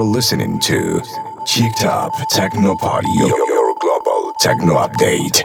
are listening to Cheek Top Techno Party, your global techno update.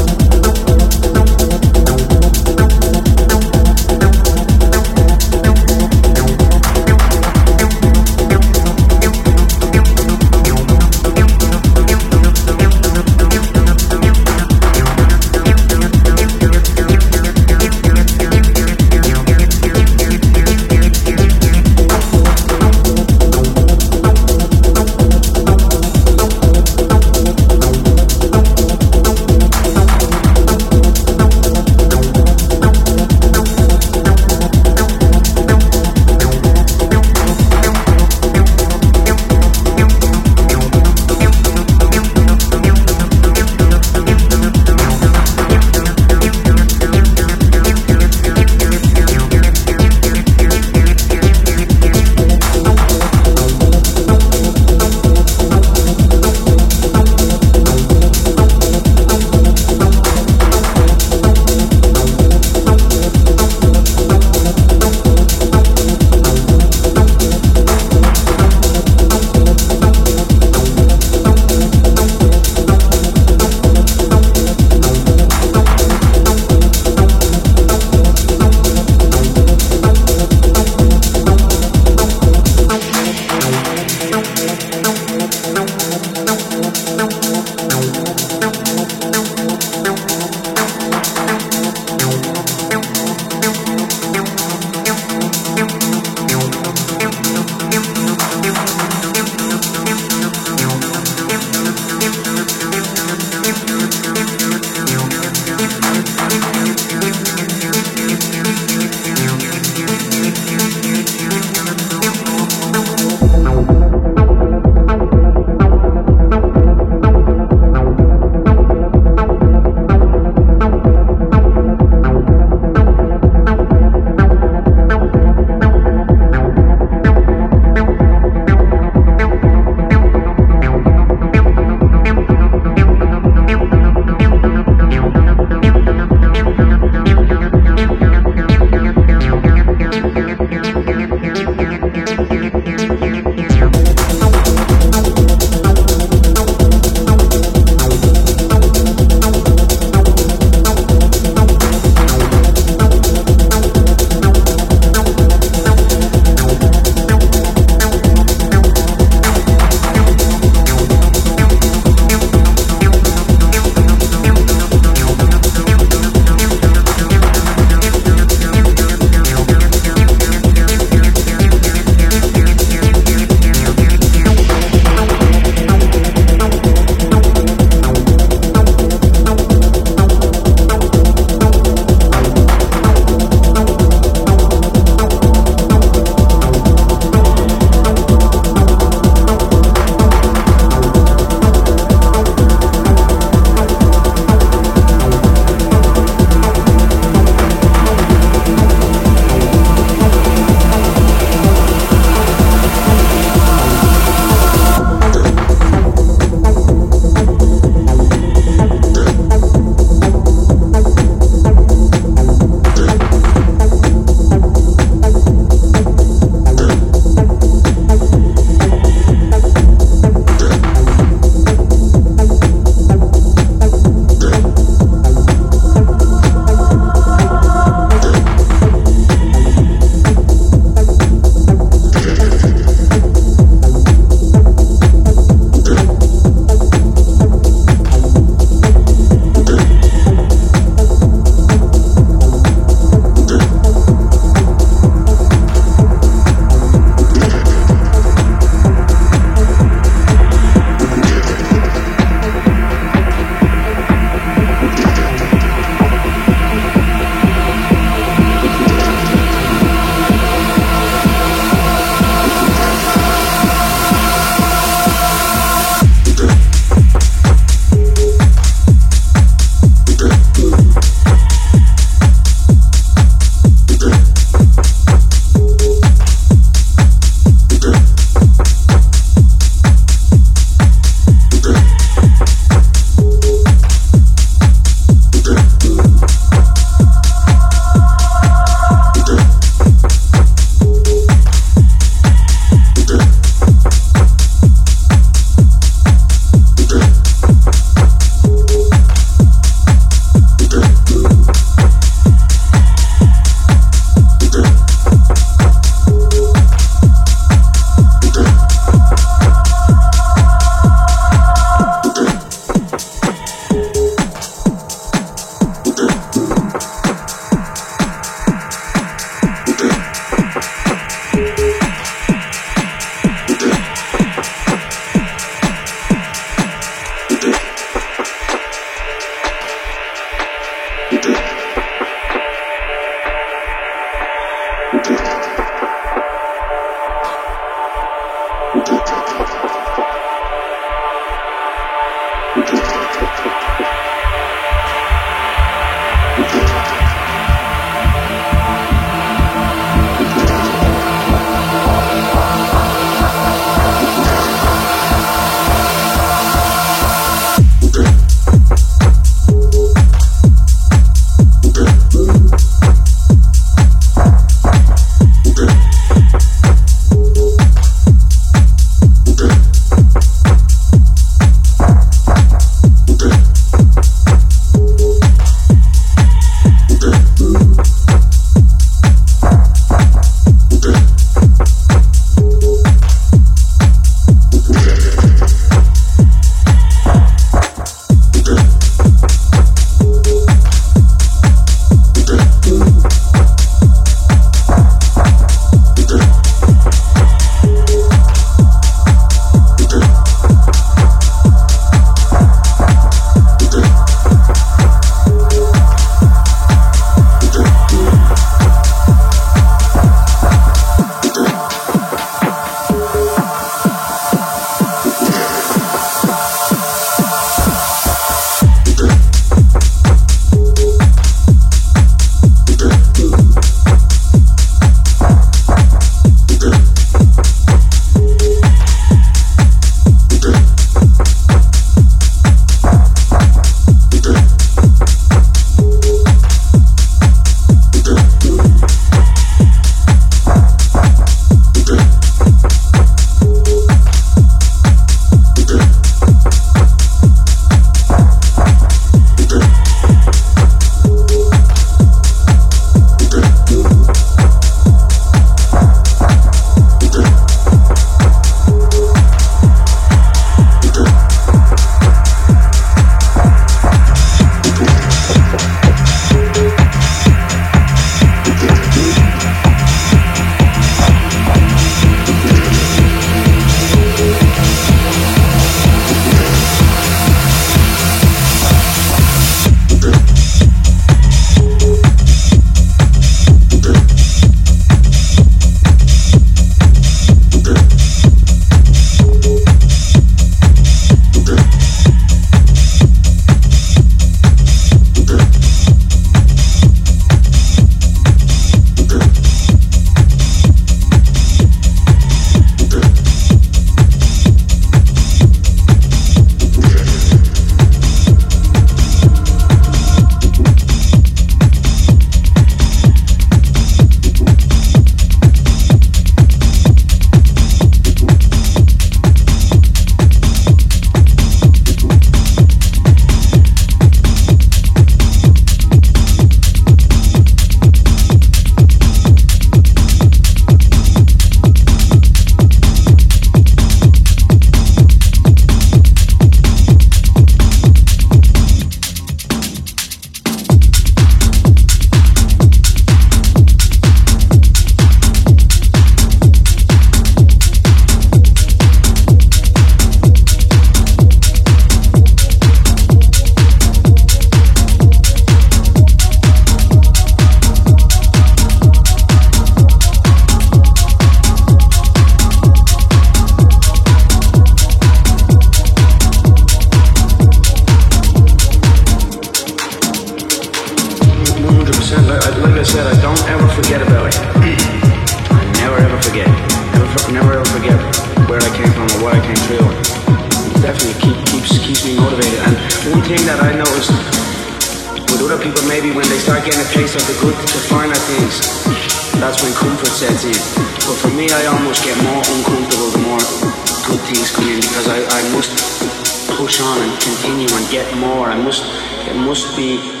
Constant,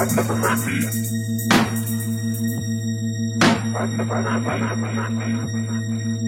I'd never hurt me. I'd never hurt.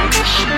I'm gonna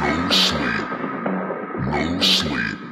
No sleep. No sleep.